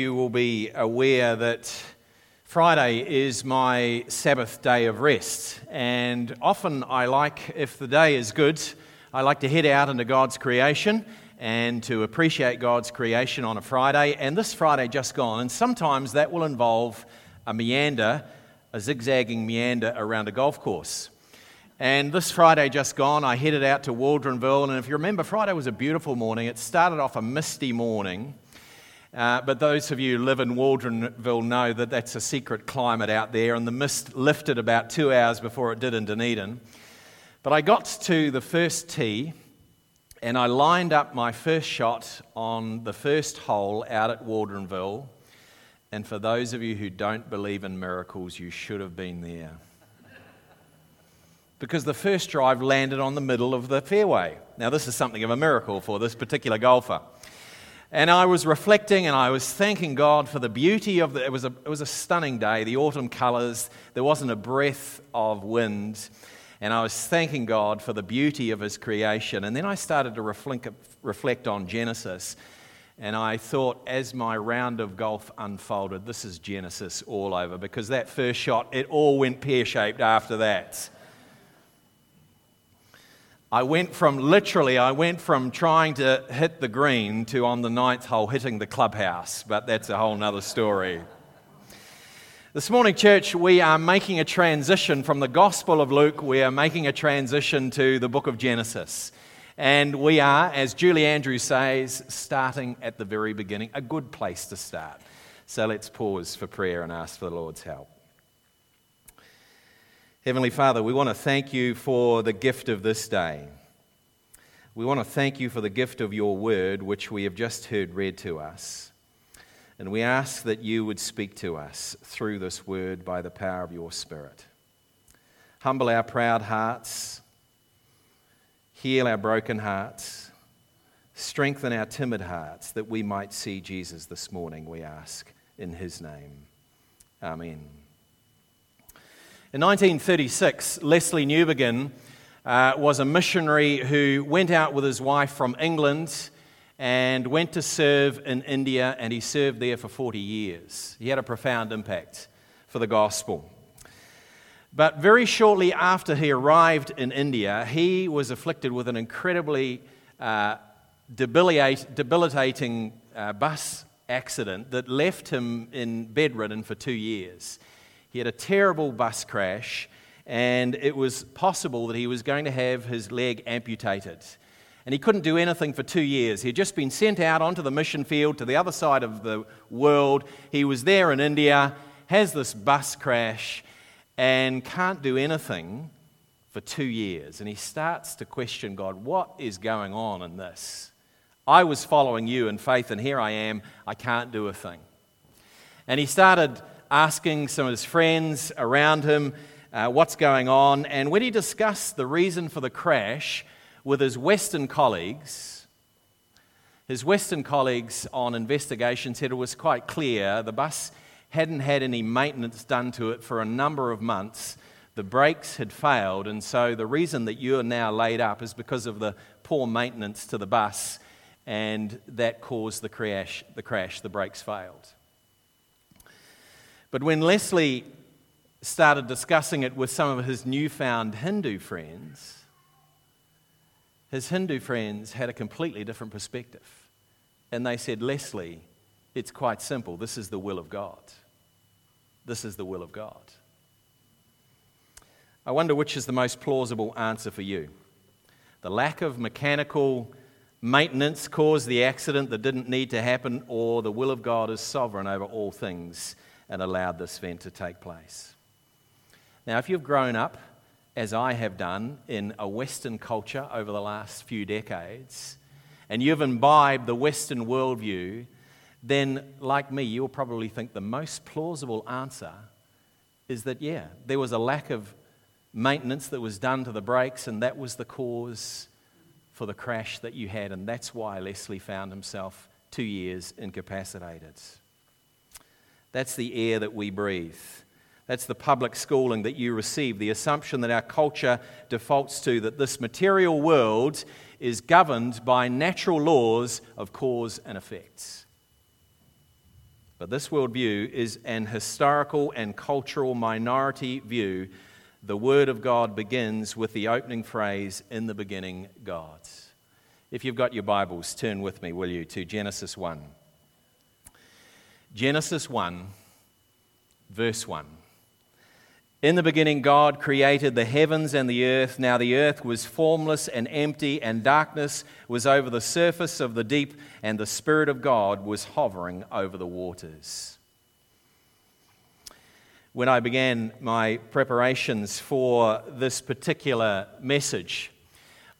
You will be aware that Friday is my Sabbath day of rest, and often I like, if the day is good, I like to head out into God's creation and to appreciate God's creation on a Friday. And this Friday just gone, and sometimes that will involve a meander, a zigzagging meander around a golf course. And this Friday just gone, I headed out to Waldronville, and if you remember, Friday was a beautiful morning. It started off a misty morning. Uh, but those of you who live in Waldronville know that that's a secret climate out there, and the mist lifted about two hours before it did in Dunedin. But I got to the first tee, and I lined up my first shot on the first hole out at Waldronville. And for those of you who don't believe in miracles, you should have been there. Because the first drive landed on the middle of the fairway. Now, this is something of a miracle for this particular golfer. And I was reflecting and I was thanking God for the beauty of the, it was a, it was a stunning day, the autumn colors. There wasn't a breath of wind. And I was thanking God for the beauty of His creation. And then I started to reflect, reflect on Genesis. And I thought, as my round of golf unfolded, this is Genesis all over because that first shot, it all went pear shaped after that. I went from literally, I went from trying to hit the green to on the ninth hole hitting the clubhouse, but that's a whole nother story. This morning, church, we are making a transition from the Gospel of Luke, we are making a transition to the book of Genesis. And we are, as Julie Andrews says, starting at the very beginning, a good place to start. So let's pause for prayer and ask for the Lord's help. Heavenly Father, we want to thank you for the gift of this day. We want to thank you for the gift of your word, which we have just heard read to us. And we ask that you would speak to us through this word by the power of your Spirit. Humble our proud hearts, heal our broken hearts, strengthen our timid hearts that we might see Jesus this morning, we ask, in his name. Amen. In 1936, Lesslie Newbigin uh, was a missionary who went out with his wife from England and went to serve in India, and he served there for 40 years. He had a profound impact for the gospel. But very shortly after he arrived in India, he was afflicted with an incredibly uh, debilitating uh, bus accident that left him in bedridden for two years. He had a terrible bus crash, and it was possible that he was going to have his leg amputated. And he couldn't do anything for two years. He had just been sent out onto the mission field to the other side of the world. He was there in India, has this bus crash, and can't do anything for two years. And he starts to question God, what is going on in this? I was following you in faith, and here I am. I can't do a thing. And he started asking some of his friends around him uh, what's going on. And when he discussed the reason for the crash with his Western colleagues, his Western colleagues on investigation said it was quite clear the bus hadn't had any maintenance done to it for a number of months. The brakes had failed, and so the reason that you're now laid up is because of the poor maintenance to the bus, and that caused the crash. The crash, the brakes failed. But when Lesslie started discussing it with some of his newfound Hindu friends, his Hindu friends had a completely different perspective. And they said, Lesslie, it's quite simple. This is the will of God. This is the will of God. I wonder which is the most plausible answer for you. The lack of mechanical maintenance caused the accident that didn't need to happen, or the will of God is sovereign over all things and allowed this event to take place. Now, if you've grown up, as I have done, in a Western culture over the last few decades, and you've imbibed the Western worldview, then, like me, you'll probably think the most plausible answer is that, yeah, there was a lack of maintenance that was done to the brakes, and that was the cause for the crash that you had, and that's why Lesslie found himself two years incapacitated. That's the air that we breathe. That's the public schooling that you receive, the assumption that our culture defaults to that this material world is governed by natural laws of cause and effects. But this worldview is an historical and cultural minority view. The Word of God begins with the opening phrase, In the beginning, God. If you've got your Bibles, turn with me, will you, to Genesis 1. Genesis 1, verse 1. In the beginning, God created the heavens and the earth. Now the earth was formless and empty, and darkness was over the surface of the deep, and the Spirit of God was hovering over the waters. When I began my preparations for this particular message,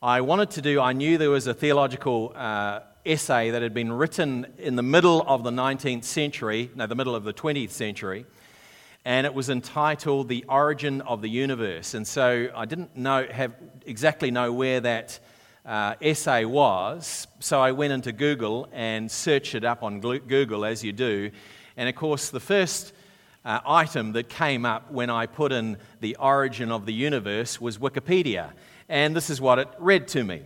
I wanted to do, I knew there was a theological uh, essay that had been written in the middle of the 19th century, no, the middle of the 20th century and it was entitled The Origin of the Universe. And so I didn't know, have exactly know where that uh, essay was, so I went into Google and searched it up on Google, as you do. And of course, the first uh, item that came up when I put in the origin of the universe was Wikipedia. And this is what it read to me.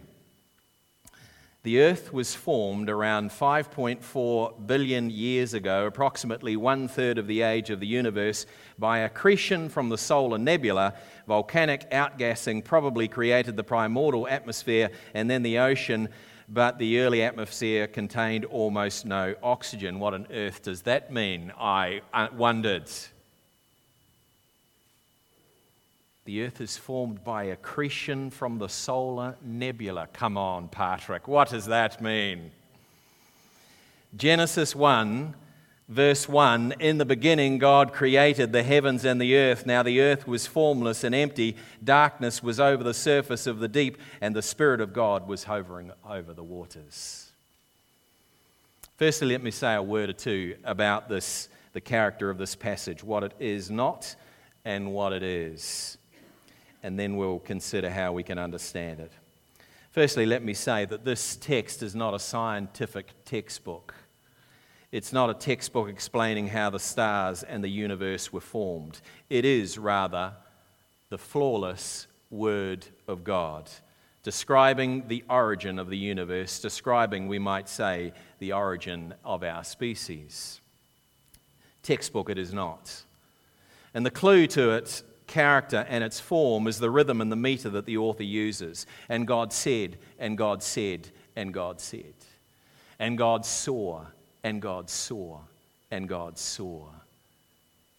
The Earth was formed around 5.4 billion years ago, approximately one third of the age of the universe, by accretion from the solar nebula. Volcanic outgassing probably created the primordial atmosphere and then the ocean, but the early atmosphere contained almost no oxygen. What on earth does that mean? I uh, wondered. The Earth is formed by accretion from the solar nebula. Come on, Patrick, what does that mean? Genesis 1, verse 1 In the beginning, God created the heavens and the earth. Now the earth was formless and empty, darkness was over the surface of the deep, and the Spirit of God was hovering over the waters. Firstly, let me say a word or two about this, the character of this passage, what it is not and what it is and then we'll consider how we can understand it. Firstly, let me say that this text is not a scientific textbook. It's not a textbook explaining how the stars and the universe were formed. It is, rather, the flawless Word of God, describing the origin of the universe, describing, we might say, the origin of our species. Textbook it is not. And the clue to it character and its form is the rhythm and the meter that the author uses. And God said, and God said, and God said. And God saw, and God saw, and God saw.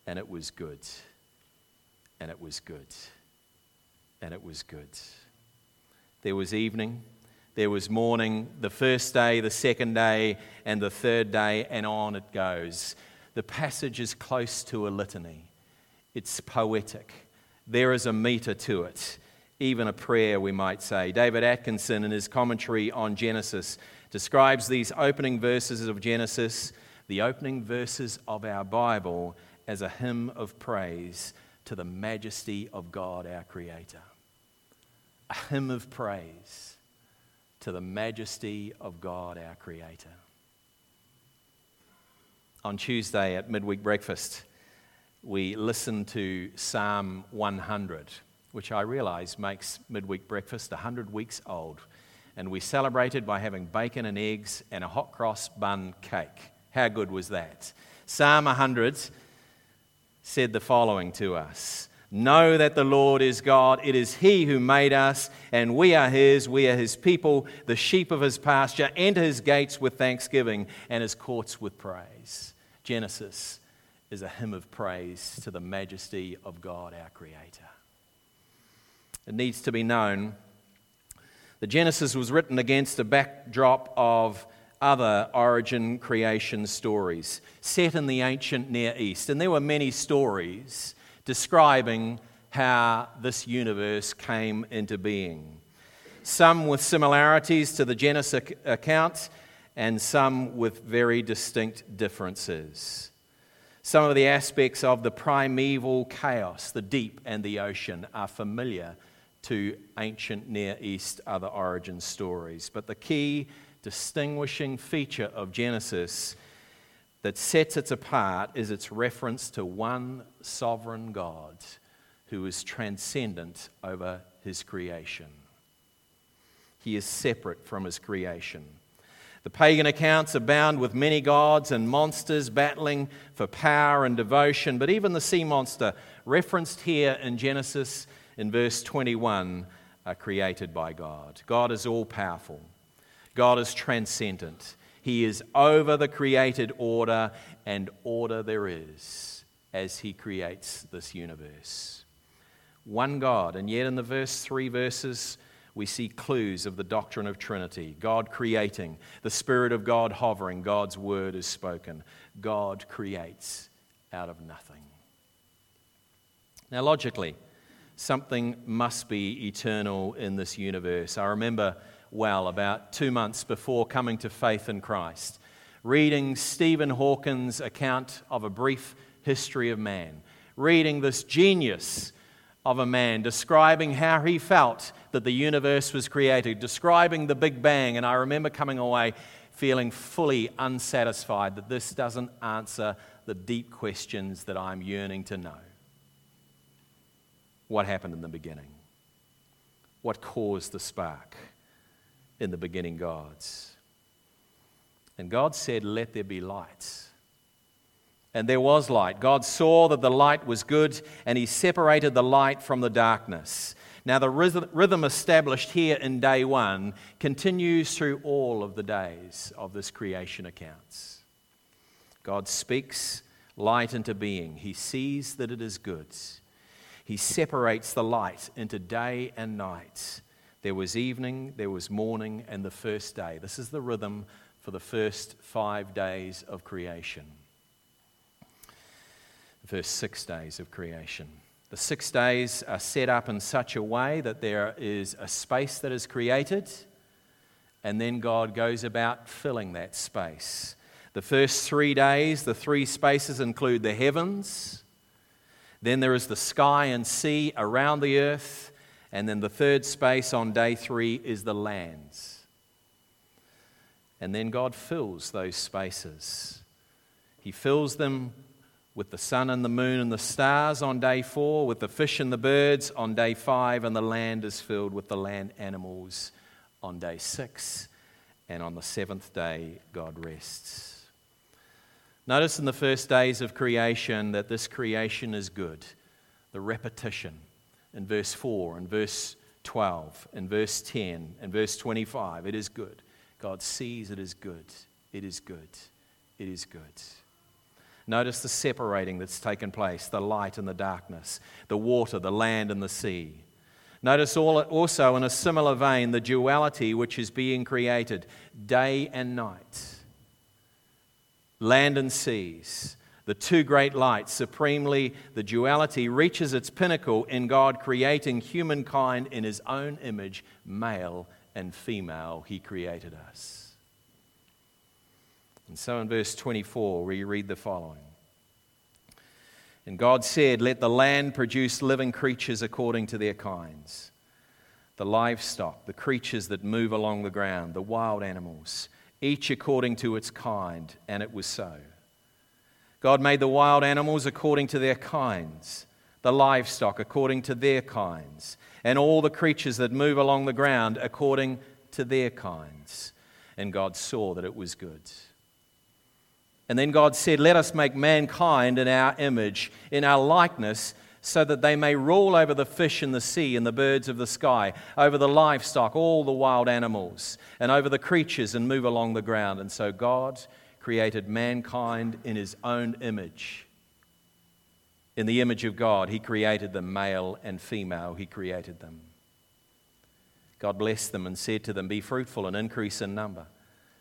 And it was good. And it was good. And it was good. There was evening, there was morning, the first day, the second day, and the third day, and on it goes. The passage is close to a litany. It's poetic. There is a meter to it, even a prayer, we might say. David Atkinson, in his commentary on Genesis, describes these opening verses of Genesis, the opening verses of our Bible, as a hymn of praise to the majesty of God, our Creator. A hymn of praise to the majesty of God, our Creator. On Tuesday at midweek breakfast, we listened to Psalm 100, which I realize makes midweek breakfast 100 weeks old. And we celebrated by having bacon and eggs and a hot cross bun cake. How good was that? Psalm 100 said the following to us Know that the Lord is God. It is He who made us, and we are His. We are His people, the sheep of His pasture. Enter His gates with thanksgiving and His courts with praise. Genesis is a hymn of praise to the majesty of God, our Creator. It needs to be known that Genesis was written against a backdrop of other origin creation stories set in the ancient Near East. And there were many stories describing how this universe came into being. Some with similarities to the Genesis account, and some with very distinct differences. Some of the aspects of the primeval chaos, the deep and the ocean, are familiar to ancient Near East other origin stories. But the key distinguishing feature of Genesis that sets it apart is its reference to one sovereign God who is transcendent over his creation. He is separate from his creation. The pagan accounts abound with many gods and monsters battling for power and devotion, but even the sea monster, referenced here in Genesis in verse 21, are created by God. God is all powerful, God is transcendent. He is over the created order, and order there is as He creates this universe. One God, and yet in the verse three verses, we see clues of the doctrine of Trinity God creating, the Spirit of God hovering, God's word is spoken. God creates out of nothing. Now, logically, something must be eternal in this universe. I remember well about two months before coming to faith in Christ, reading Stephen Hawking's account of a brief history of man, reading this genius of a man, describing how he felt that the universe was created, describing the Big Bang. And I remember coming away feeling fully unsatisfied that this doesn't answer the deep questions that I'm yearning to know. What happened in the beginning? What caused the spark in the beginning gods? And God said, Let there be lights and there was light. God saw that the light was good, and he separated the light from the darkness. Now, the rhythm established here in day one continues through all of the days of this creation accounts. God speaks light into being, He sees that it is good. He separates the light into day and night. There was evening, there was morning, and the first day. This is the rhythm for the first five days of creation first six days of creation. The six days are set up in such a way that there is a space that is created, and then God goes about filling that space. The first three days, the three spaces include the heavens, then there is the sky and sea around the earth, and then the third space on day three is the lands. And then God fills those spaces. He fills them with the sun and the moon and the stars on day four, with the fish and the birds on day five, and the land is filled with the land animals on day six. And on the seventh day, God rests. Notice in the first days of creation that this creation is good. The repetition in verse 4 and verse 12 and verse 10 and verse 25. It is good. God sees it is good. It is good. It is good. Notice the separating that's taken place the light and the darkness, the water, the land and the sea. Notice also, in a similar vein, the duality which is being created day and night, land and seas. The two great lights, supremely, the duality reaches its pinnacle in God creating humankind in his own image, male and female, he created us. And so in verse 24, we read the following And God said, Let the land produce living creatures according to their kinds the livestock, the creatures that move along the ground, the wild animals, each according to its kind. And it was so. God made the wild animals according to their kinds, the livestock according to their kinds, and all the creatures that move along the ground according to their kinds. And God saw that it was good. And then God said, Let us make mankind in our image, in our likeness, so that they may rule over the fish in the sea and the birds of the sky, over the livestock, all the wild animals, and over the creatures and move along the ground. And so God created mankind in his own image. In the image of God, he created them, male and female, he created them. God blessed them and said to them, Be fruitful and increase in number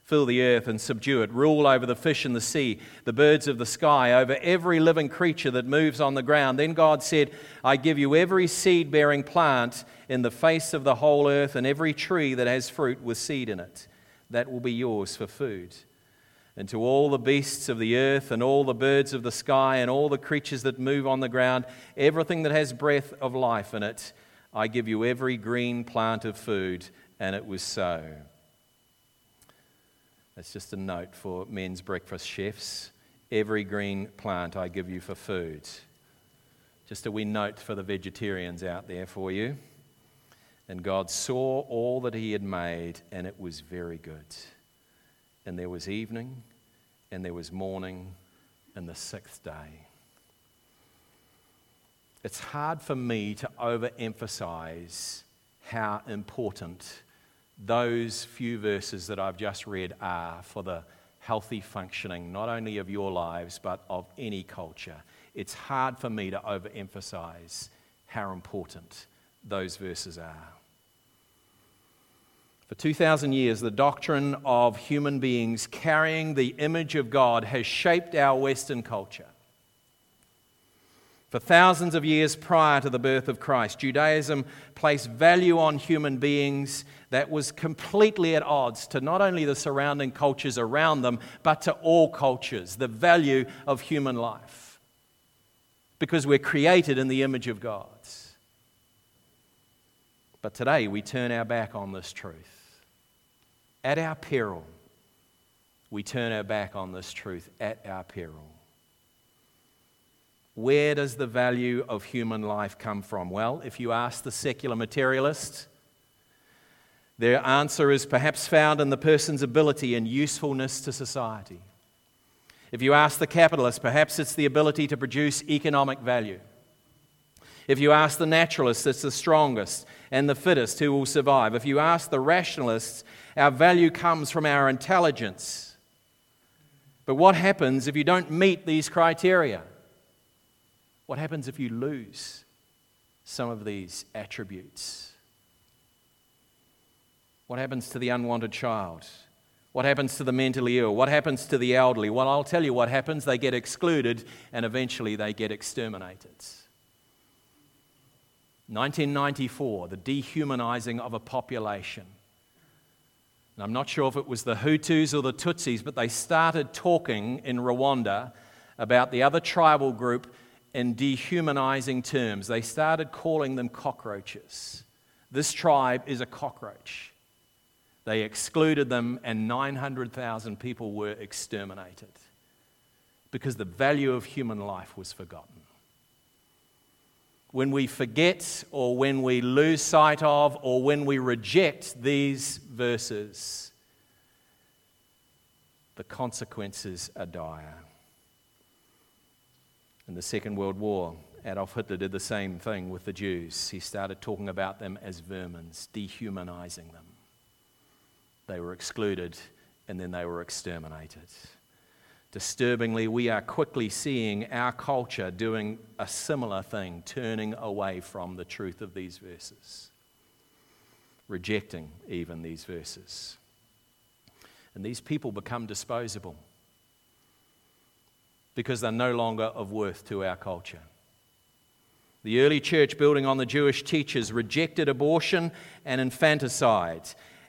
Fill the earth and subdue it. Rule over the fish in the sea, the birds of the sky, over every living creature that moves on the ground. Then God said, I give you every seed bearing plant in the face of the whole earth, and every tree that has fruit with seed in it. That will be yours for food. And to all the beasts of the earth, and all the birds of the sky, and all the creatures that move on the ground, everything that has breath of life in it, I give you every green plant of food. And it was so. That's just a note for men's breakfast chefs. Every green plant I give you for food. Just a wee note for the vegetarians out there for you. And God saw all that He had made, and it was very good. and there was evening, and there was morning, and the sixth day. It's hard for me to overemphasize how important those few verses that I've just read are for the healthy functioning, not only of your lives, but of any culture. It's hard for me to overemphasize how important those verses are. For 2,000 years, the doctrine of human beings carrying the image of God has shaped our Western culture. For thousands of years prior to the birth of Christ, Judaism placed value on human beings that was completely at odds to not only the surrounding cultures around them, but to all cultures, the value of human life. Because we're created in the image of God. But today we turn our back on this truth. At our peril, we turn our back on this truth at our peril. Where does the value of human life come from? Well, if you ask the secular materialist, their answer is perhaps found in the person's ability and usefulness to society. If you ask the capitalist, perhaps it's the ability to produce economic value. If you ask the naturalist, it's the strongest and the fittest who will survive. If you ask the rationalists, our value comes from our intelligence. But what happens if you don't meet these criteria? What happens if you lose some of these attributes? What happens to the unwanted child? What happens to the mentally ill? What happens to the elderly? Well, I'll tell you what happens. They get excluded and eventually they get exterminated. 1994, the dehumanizing of a population. And I'm not sure if it was the Hutus or the Tutsis, but they started talking in Rwanda about the other tribal group in dehumanizing terms. They started calling them cockroaches. This tribe is a cockroach. They excluded them, and 900,000 people were exterminated because the value of human life was forgotten. When we forget, or when we lose sight of, or when we reject these verses, the consequences are dire. In the Second World War, Adolf Hitler did the same thing with the Jews. He started talking about them as vermins, dehumanizing them. They were excluded and then they were exterminated. Disturbingly, we are quickly seeing our culture doing a similar thing, turning away from the truth of these verses, rejecting even these verses. And these people become disposable because they're no longer of worth to our culture. The early church, building on the Jewish teachers, rejected abortion and infanticide,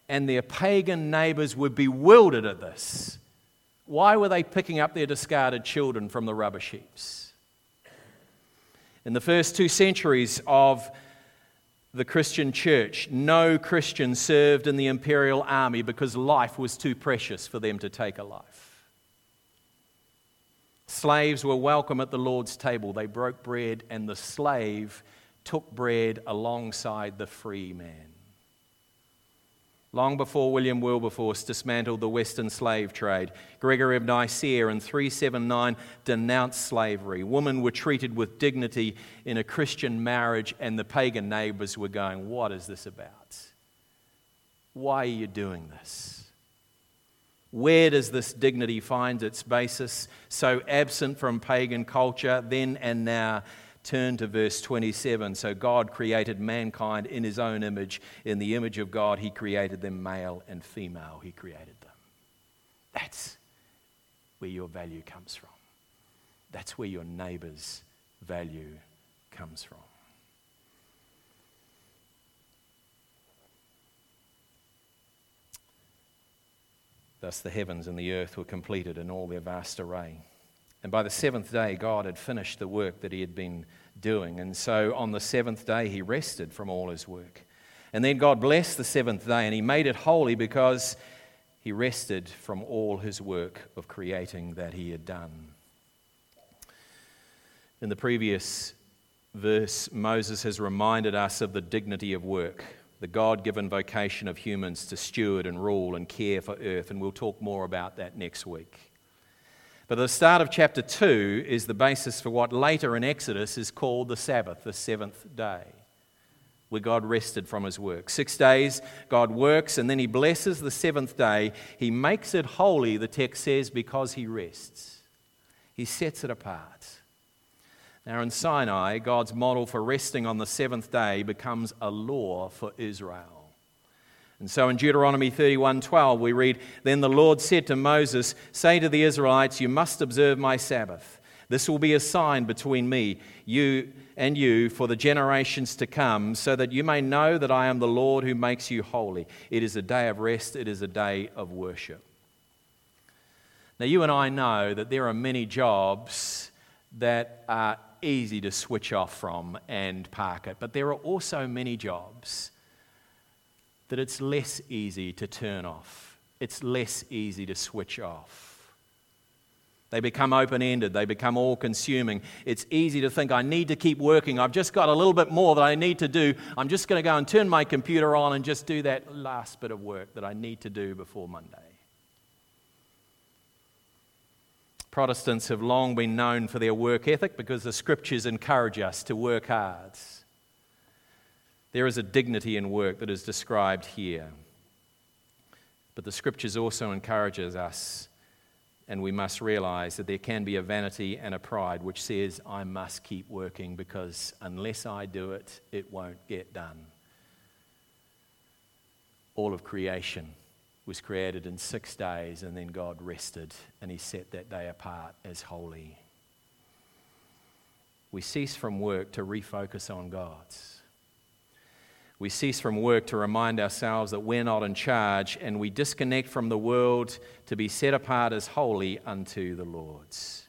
and their pagan neighbors were bewildered at this. Why were they picking up their discarded children from the rubbish heaps? In the first two centuries of the Christian church, no Christian served in the imperial army because life was too precious for them to take a life. Slaves were welcome at the Lord's table. They broke bread, and the slave took bread alongside the free man. Long before William Wilberforce dismantled the Western slave trade, Gregory of Nyssa in 379 denounced slavery. Women were treated with dignity in a Christian marriage, and the pagan neighbors were going, What is this about? Why are you doing this? Where does this dignity find its basis? So absent from pagan culture then and now. Turn to verse 27. So God created mankind in his own image. In the image of God, he created them male and female. He created them. That's where your value comes from. That's where your neighbor's value comes from. Thus the heavens and the earth were completed in all their vast array. And by the seventh day, God had finished the work that he had been doing. And so on the seventh day, he rested from all his work. And then God blessed the seventh day, and he made it holy because he rested from all his work of creating that he had done. In the previous verse, Moses has reminded us of the dignity of work the God given vocation of humans to steward and rule and care for earth, and we'll talk more about that next week. But the start of chapter 2 is the basis for what later in Exodus is called the Sabbath, the seventh day, where God rested from his work. Six days, God works, and then he blesses the seventh day. He makes it holy, the text says, because he rests. He sets it apart. Now, in Sinai, God's model for resting on the seventh day becomes a law for Israel. And so in Deuteronomy 31:12 we read, "Then the Lord said to Moses, say to the Israelites, you must observe my Sabbath. This will be a sign between me, you and you for the generations to come, so that you may know that I am the Lord who makes you holy. It is a day of rest, it is a day of worship." Now you and I know that there are many jobs that are easy to switch off from and park it. But there are also many jobs that it's less easy to turn off, it's less easy to switch off. They become open ended. They become all consuming. It's easy to think, I need to keep working. I've just got a little bit more that I need to do. I'm just going to go and turn my computer on and just do that last bit of work that I need to do before Monday. Protestants have long been known for their work ethic because the scriptures encourage us to work hard. There is a dignity in work that is described here. But the scriptures also encourages us, and we must realize that there can be a vanity and a pride which says, I must keep working because unless I do it, it won't get done. All of creation was created in six days, and then God rested and He set that day apart as holy. We cease from work to refocus on God's. We cease from work to remind ourselves that we're not in charge, and we disconnect from the world to be set apart as holy unto the Lord's.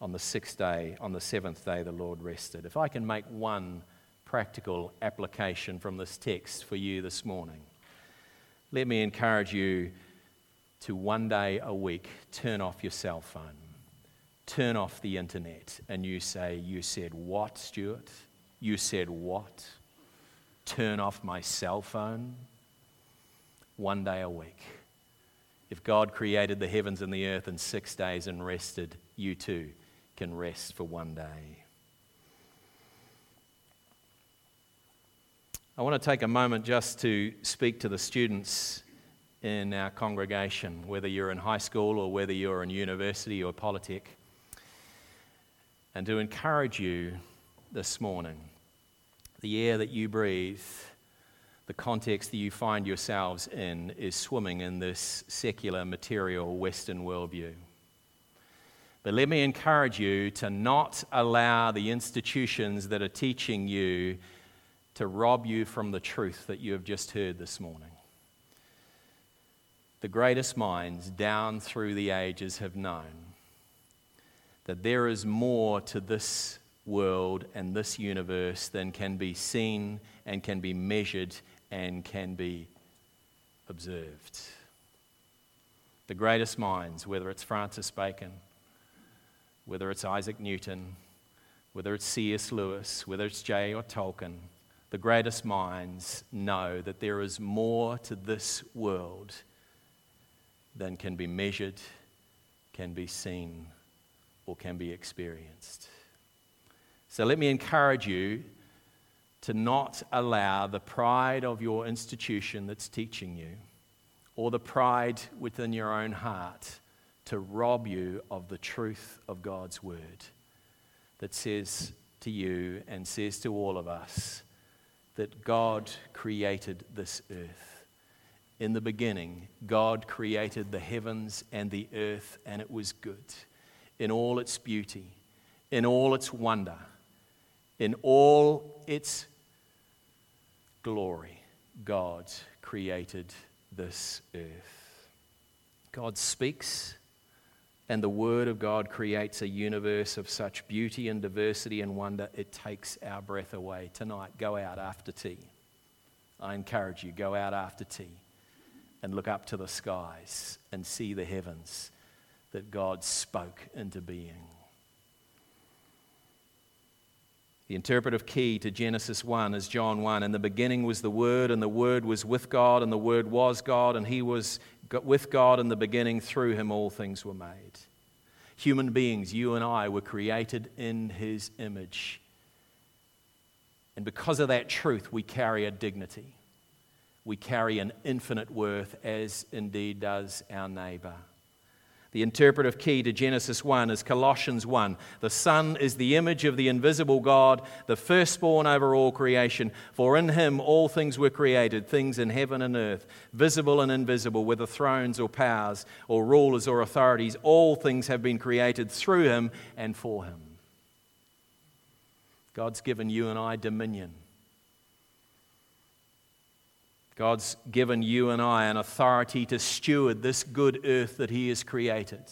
On the sixth day, on the seventh day, the Lord rested. If I can make one practical application from this text for you this morning let me encourage you to one day a week turn off your cell phone, turn off the internet, and you say, You said what, Stuart? You said what? Turn off my cell phone? One day a week. If God created the heavens and the earth in six days and rested, you too can rest for one day. I want to take a moment just to speak to the students in our congregation, whether you're in high school or whether you're in university or polytech, and to encourage you this morning. The air that you breathe, the context that you find yourselves in, is swimming in this secular, material, Western worldview. But let me encourage you to not allow the institutions that are teaching you to rob you from the truth that you have just heard this morning. The greatest minds down through the ages have known that there is more to this world and this universe than can be seen and can be measured and can be observed. The greatest minds, whether it's Francis Bacon, whether it's Isaac Newton, whether it's C.S. Lewis, whether it's J.R. Tolkien, the greatest minds know that there is more to this world than can be measured, can be seen, or can be experienced. So let me encourage you to not allow the pride of your institution that's teaching you, or the pride within your own heart, to rob you of the truth of God's word that says to you and says to all of us that God created this earth. In the beginning, God created the heavens and the earth, and it was good in all its beauty, in all its wonder, in all its glory. God created this earth. God speaks and the Word of God creates a universe of such beauty and diversity and wonder, it takes our breath away. Tonight, go out after tea. I encourage you, go out after tea and look up to the skies and see the heavens that God spoke into being. The interpretive key to Genesis 1 is John 1. In the beginning was the Word, and the Word was with God, and the Word was God, and He was with God in the beginning. Through Him all things were made. Human beings, you and I, were created in His image. And because of that truth, we carry a dignity. We carry an infinite worth, as indeed does our neighbor. The interpretive key to Genesis 1 is Colossians 1. The Son is the image of the invisible God, the firstborn over all creation. For in him all things were created, things in heaven and earth, visible and invisible, whether thrones or powers or rulers or authorities. All things have been created through him and for him. God's given you and I dominion God's given you and I an authority to steward this good earth that He has created.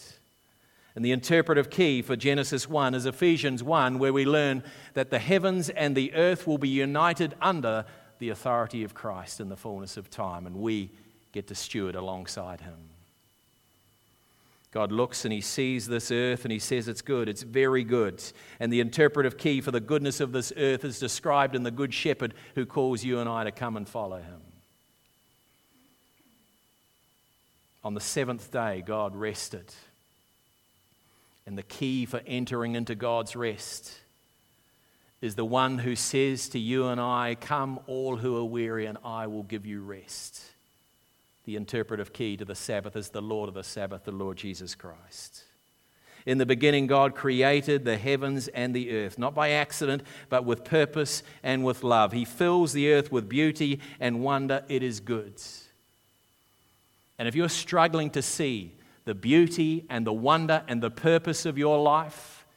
And the interpretive key for Genesis 1 is Ephesians 1, where we learn that the heavens and the earth will be united under the authority of Christ in the fullness of time, and we get to steward alongside Him. God looks and He sees this earth and He says it's good, it's very good. And the interpretive key for the goodness of this earth is described in the Good Shepherd who calls you and I to come and follow Him. On the seventh day, God rested. And the key for entering into God's rest is the one who says to you and I, Come, all who are weary, and I will give you rest. The interpretive key to the Sabbath is the Lord of the Sabbath, the Lord Jesus Christ. In the beginning, God created the heavens and the earth, not by accident, but with purpose and with love. He fills the earth with beauty and wonder. It is good. And if you're struggling to see the beauty and the wonder and the purpose of your life,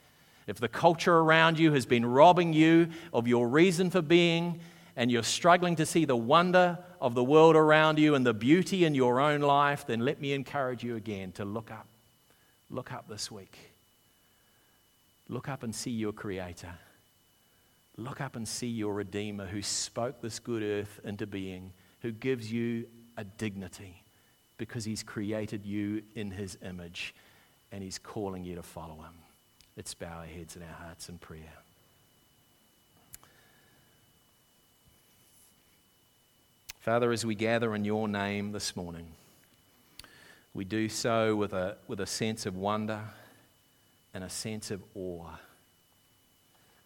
if the culture around you has been robbing you of your reason for being, and you're struggling to see the wonder of the world around you and the beauty in your own life, then let me encourage you again to look up. Look up this week. Look up and see your Creator. Look up and see your Redeemer who spoke this good earth into being, who gives you a dignity because He's created you in His image and He's calling you to follow Him. Let's bow our heads and our hearts in prayer. Father, as we gather in your name this morning, we do so with a, with a sense of wonder and a sense of awe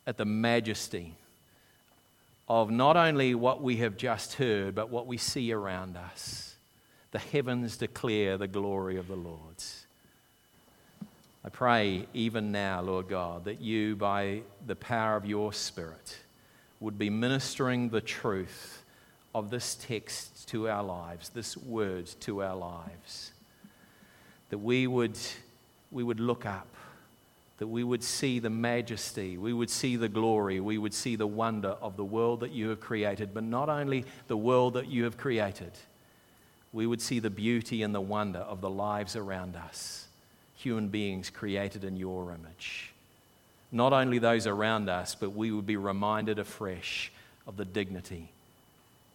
at the majesty of not only what we have just heard, but what we see around us. The heavens declare the glory of the Lord. I pray even now, Lord God, that you, by the power of your Spirit, would be ministering the truth of this text to our lives, this word to our lives. That we would, we would look up, that we would see the majesty, we would see the glory, we would see the wonder of the world that you have created, but not only the world that you have created we would see the beauty and the wonder of the lives around us, human beings created in your image. Not only those around us, but we would be reminded afresh of the dignity,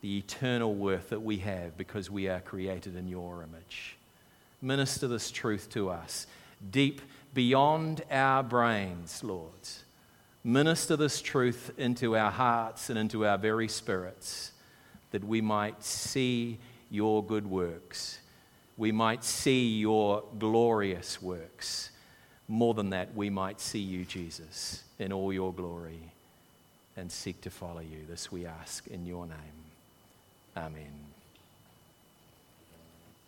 the eternal worth that we have because we are created in your image. Minister this truth to us, deep beyond our brains, Lord. Minister this truth into our hearts and into our very spirits that we might see your good works. We might see your glorious works. More than that, we might see you, Jesus, in all your glory and seek to follow you. This we ask in your name. Amen.